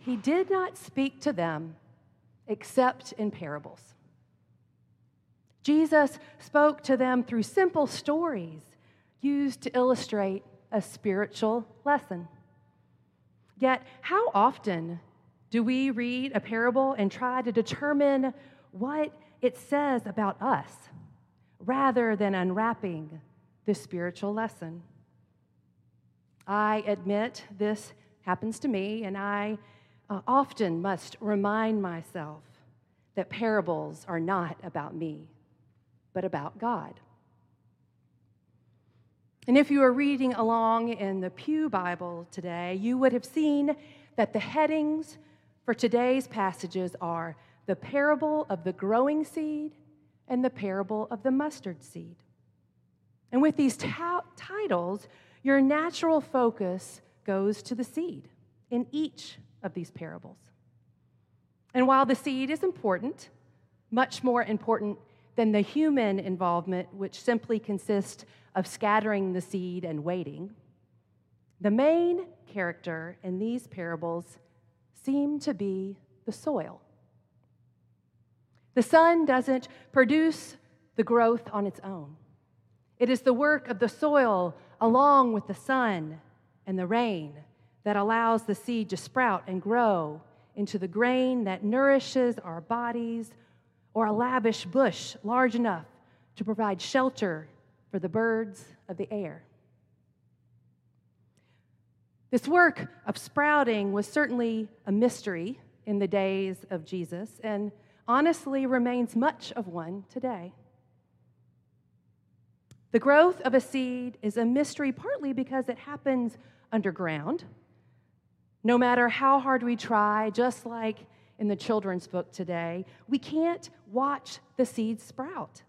he did not speak to them except in parables. Jesus spoke to them through simple stories used to illustrate a spiritual lesson. Yet, how often do we read a parable and try to determine what it says about us rather than unwrapping the spiritual lesson? I admit this happens to me, and I uh, often must remind myself that parables are not about me, but about God. And if you are reading along in the Pew Bible today, you would have seen that the headings for today's passages are the parable of the growing seed and the parable of the mustard seed. And with these titles, your natural focus goes to the seed in each of these parables. And while the seed is important, much more important than the human involvement, which simply consists of scattering the seed and waiting, the main character in these parables seem to be the soil. The sun doesn't produce the growth on its own. It is the work of the soil along with the sun and the rain that allows the seed to sprout and grow into the grain that nourishes our bodies, or a lavish bush large enough to provide shelter for the birds of the air. This work of sprouting was certainly a mystery in the days of Jesus and honestly remains much of one today. The growth of a seed is a mystery partly because it happens underground. No matter how hard we try, just like in the children's book today, we can't watch the seeds sprout.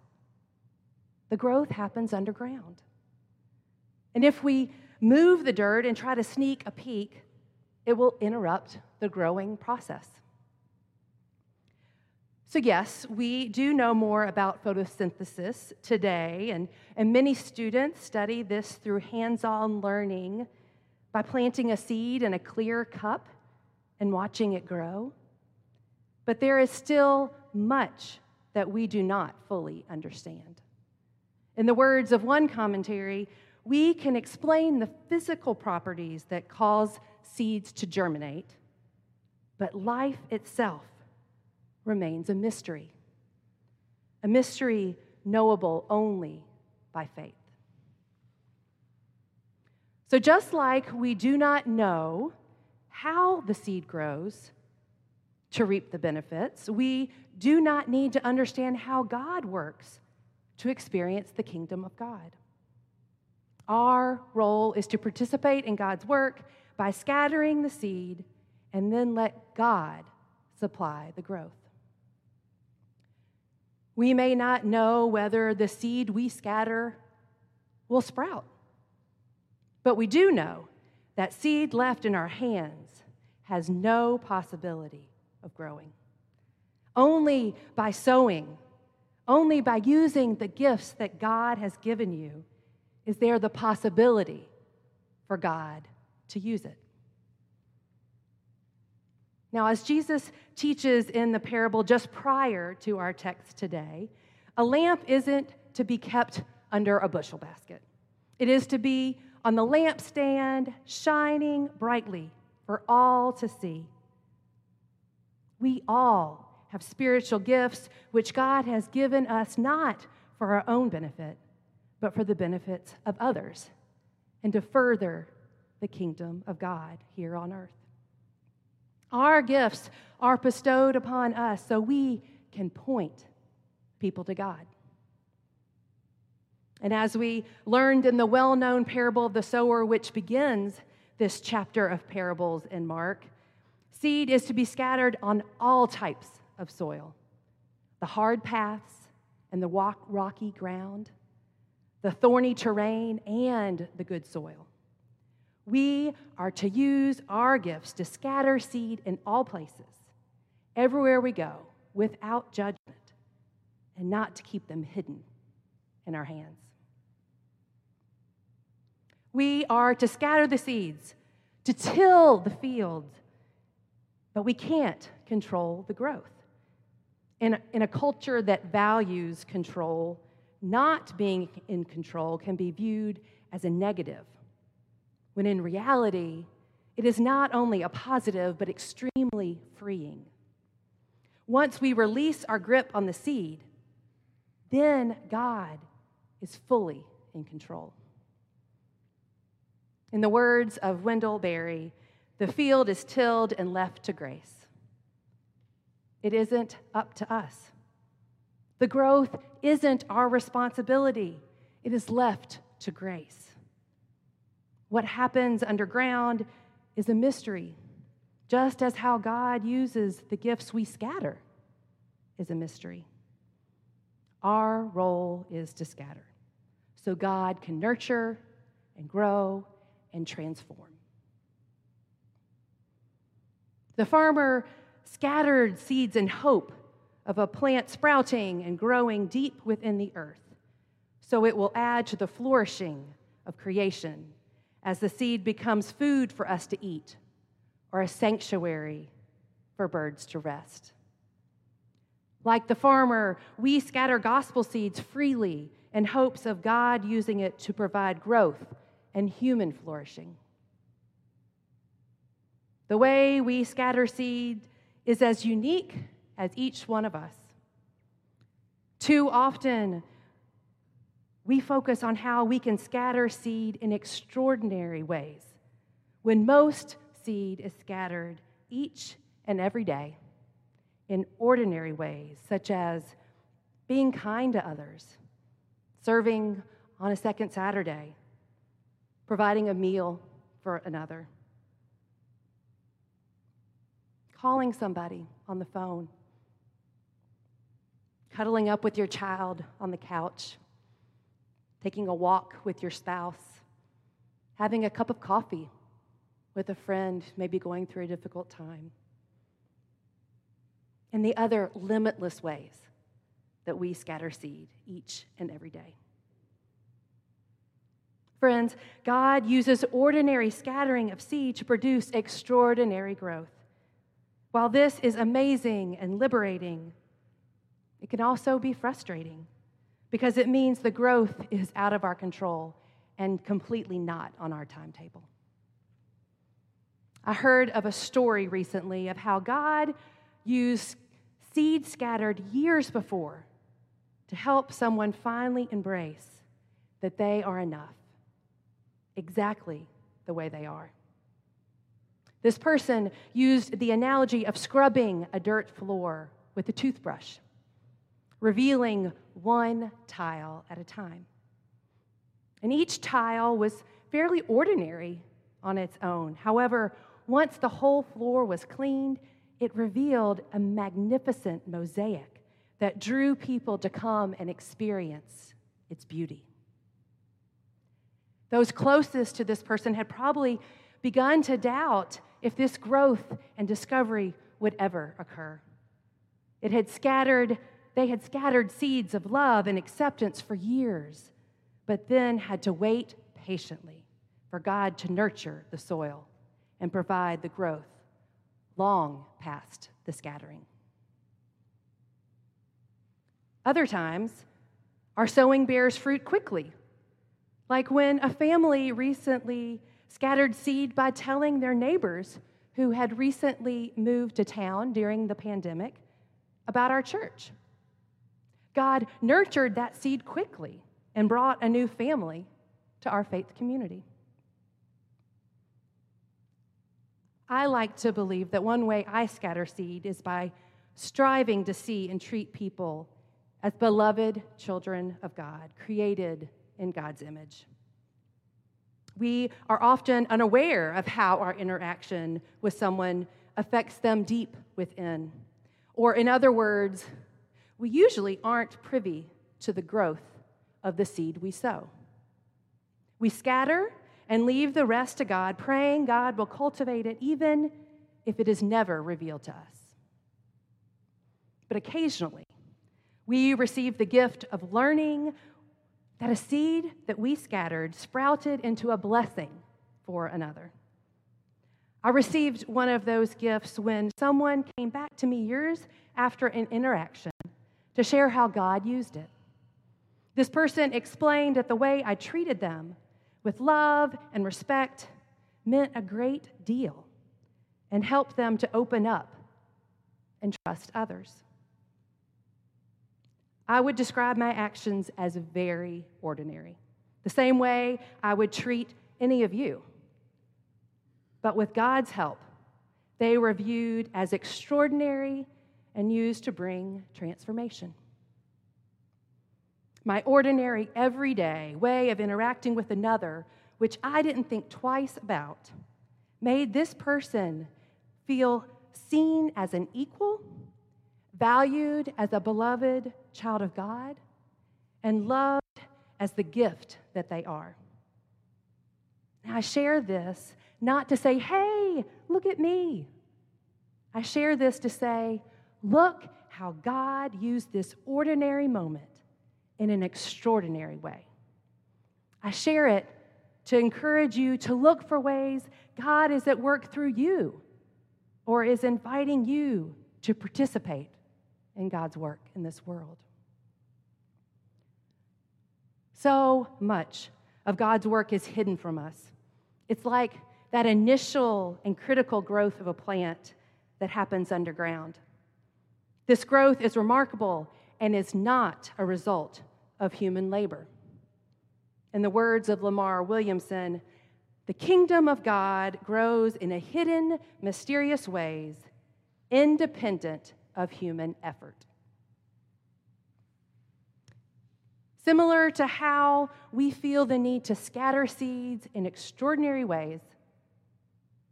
The growth happens underground. And if we move the dirt and try to sneak a peek, it will interrupt the growing process. So, yes, we do know more about photosynthesis today, and, and many students study this through hands on learning by planting a seed in a clear cup and watching it grow. But there is still much that we do not fully understand. In the words of one commentary, we can explain the physical properties that cause seeds to germinate, but life itself remains a mystery, a mystery knowable only by faith. So, just like we do not know how the seed grows to reap the benefits, we do not need to understand how God works to experience the kingdom of God. Our role is to participate in God's work by scattering the seed and then let God supply the growth. We may not know whether the seed we scatter will sprout, but we do know that seed left in our hands has no possibility of growing. Only by sowing, only by using the gifts that God has given you, is there the possibility for God to use it. Now, as Jesus teaches in the parable just prior to our text today, a lamp isn't to be kept under a bushel basket. It is to be on the lampstand, shining brightly for all to see. We all have spiritual gifts which God has given us not for our own benefit, but for the benefits of others and to further the kingdom of God here on earth. Our gifts are bestowed upon us so we can point people to God. And as we learned in the well known parable of the sower, which begins this chapter of parables in Mark, seed is to be scattered on all types of soil the hard paths and the rocky ground, the thorny terrain, and the good soil. We are to use our gifts to scatter seed in all places, everywhere we go, without judgment, and not to keep them hidden in our hands. We are to scatter the seeds, to till the field, but we can't control the growth. In a, in a culture that values control, not being in control can be viewed as a negative, when in reality, it is not only a positive, but extremely freeing. Once we release our grip on the seed, then God is fully in control. In the words of Wendell Berry, the field is tilled and left to grace. It isn't up to us. The growth isn't our responsibility, it is left to grace. What happens underground is a mystery, just as how God uses the gifts we scatter is a mystery. Our role is to scatter so God can nurture and grow and transform. The farmer scattered seeds in hope of a plant sprouting and growing deep within the earth, so it will add to the flourishing of creation as the seed becomes food for us to eat or a sanctuary for birds to rest. Like the farmer, we scatter gospel seeds freely in hopes of God using it to provide growth and human flourishing. The way we scatter seed is as unique as each one of us. Too often, we focus on how we can scatter seed in extraordinary ways, when most seed is scattered each and every day in ordinary ways, such as being kind to others, serving on a second Saturday, providing a meal for another, calling somebody on the phone, cuddling up with your child on the couch, taking a walk with your spouse, having a cup of coffee with a friend maybe going through a difficult time, and the other limitless ways that we scatter seed each and every day. Friends, God uses ordinary scattering of seed to produce extraordinary growth. While this is amazing and liberating, it can also be frustrating because it means the growth is out of our control and completely not on our timetable. I heard of a story recently of how God used seed scattered years before to help someone finally embrace that they are enough, exactly the way they are. This person used the analogy of scrubbing a dirt floor with a toothbrush, revealing one tile at a time. And each tile was fairly ordinary on its own. However, once the whole floor was cleaned, it revealed a magnificent mosaic that drew people to come and experience its beauty. Those closest to this person had probably begun to doubt if this growth and discovery would ever occur. It had scattered, they had scattered seeds of love and acceptance for years, but then had to wait patiently for God to nurture the soil and provide the growth long past the scattering. Other times, our sowing bears fruit quickly, like when a family recently scattered seed by telling their neighbors who had recently moved to town during the pandemic about our church. God nurtured that seed quickly and brought a new family to our faith community. I like to believe that one way I scatter seed is by striving to see and treat people as beloved children of God, created in God's image. We are often unaware of how our interaction with someone affects them deep within. Or, in other words, we usually aren't privy to the growth of the seed we sow. We scatter and leave the rest to God, praying God will cultivate it even if it is never revealed to us. But occasionally, we receive the gift of learning that a seed that we scattered sprouted into a blessing for another. I received one of those gifts when someone came back to me years after an interaction to share how God used it. This person explained that the way I treated them with love and respect meant a great deal and helped them to open up and trust others. I would describe my actions as very ordinary, the same way I would treat any of you. But with God's help, they were viewed as extraordinary and used to bring transformation. My ordinary, everyday way of interacting with another, which I didn't think twice about, made this person feel seen as an equal, valued as a beloved child of God, and loved as the gift that they are. Now, I share this not to say, hey, look at me. I share this to say, look how God used this ordinary moment in an extraordinary way. I share it to encourage you to look for ways God is at work through you or is inviting you to participate in God's work in this world. So much of God's work is hidden from us. It's like that initial and critical growth of a plant that happens underground. This growth is remarkable and is not a result of human labor. In the words of Lamar Williamson, the kingdom of God grows in a hidden, mysterious ways, independent of human effort. Similar to how we feel the need to scatter seeds in extraordinary ways,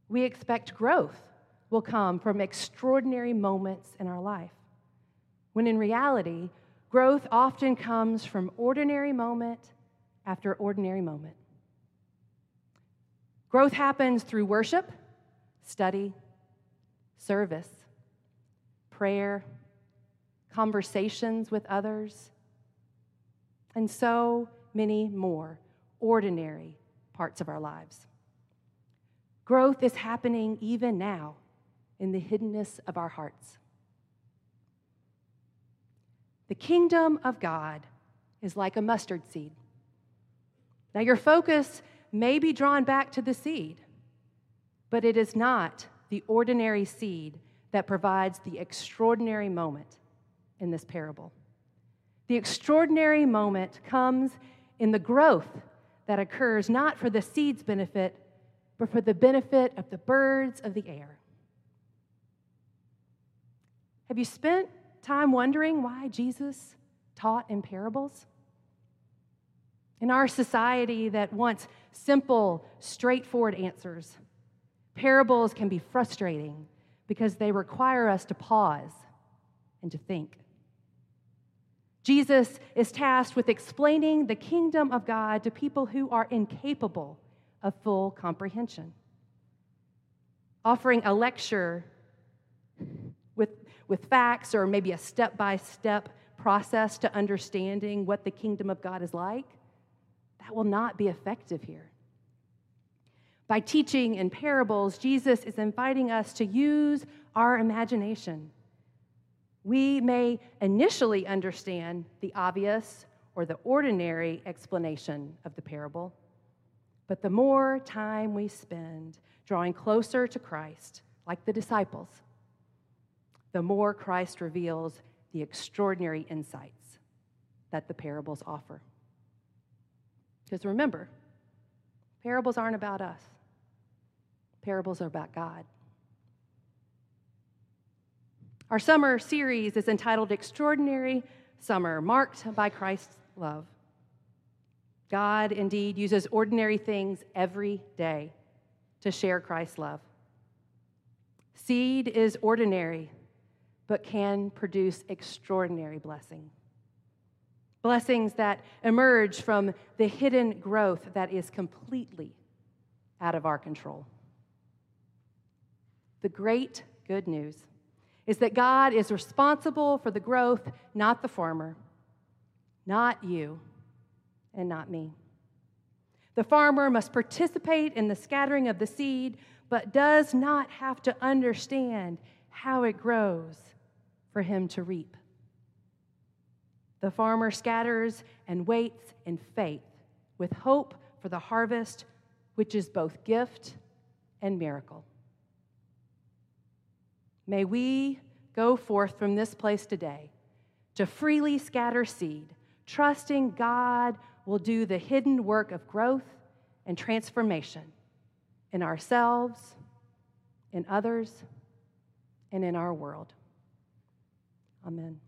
we expect growth will come from extraordinary moments in our life, when in reality, growth often comes from ordinary moment after ordinary moment. Growth happens through worship, study, service, prayer, conversations with others, and so many more ordinary parts of our lives. Growth is happening even now in the hiddenness of our hearts. The kingdom of God is like a mustard seed. Now, your focus may be drawn back to the seed, but it is not the ordinary seed that provides the extraordinary moment in this parable. The extraordinary moment comes in the growth that occurs not for the seed's benefit, but for the benefit of the birds of the air. Have you spent time wondering why Jesus taught in parables? In our society that wants simple, straightforward answers, parables can be frustrating because they require us to pause and to think. Jesus is tasked with explaining the kingdom of God to people who are incapable of full comprehension. Offering a lecture with, with facts or maybe a step by step process to understanding what the kingdom of God is like, that will not be effective here. By teaching in parables, Jesus is inviting us to use our imagination. We may initially understand the obvious or the ordinary explanation of the parable but the more time we spend drawing closer to Christ, like the disciples, the more Christ reveals the extraordinary insights that the parables offer. Because remember, parables aren't about us, parables are about God. Our summer series is entitled Extraordinary Summer, marked by Christ's love. God indeed uses ordinary things every day to share Christ's love. Seed is ordinary, but can produce extraordinary blessing. Blessings that emerge from the hidden growth that is completely out of our control. The great good news is that God is responsible for the growth, not the farmer, not you and not me. The farmer must participate in the scattering of the seed, but does not have to understand how it grows for him to reap. The farmer scatters and waits in faith with hope for the harvest, which is both gift and miracle. May we go forth from this place today to freely scatter seed, trusting God will do the hidden work of growth and transformation in ourselves, in others, and in our world. Amen.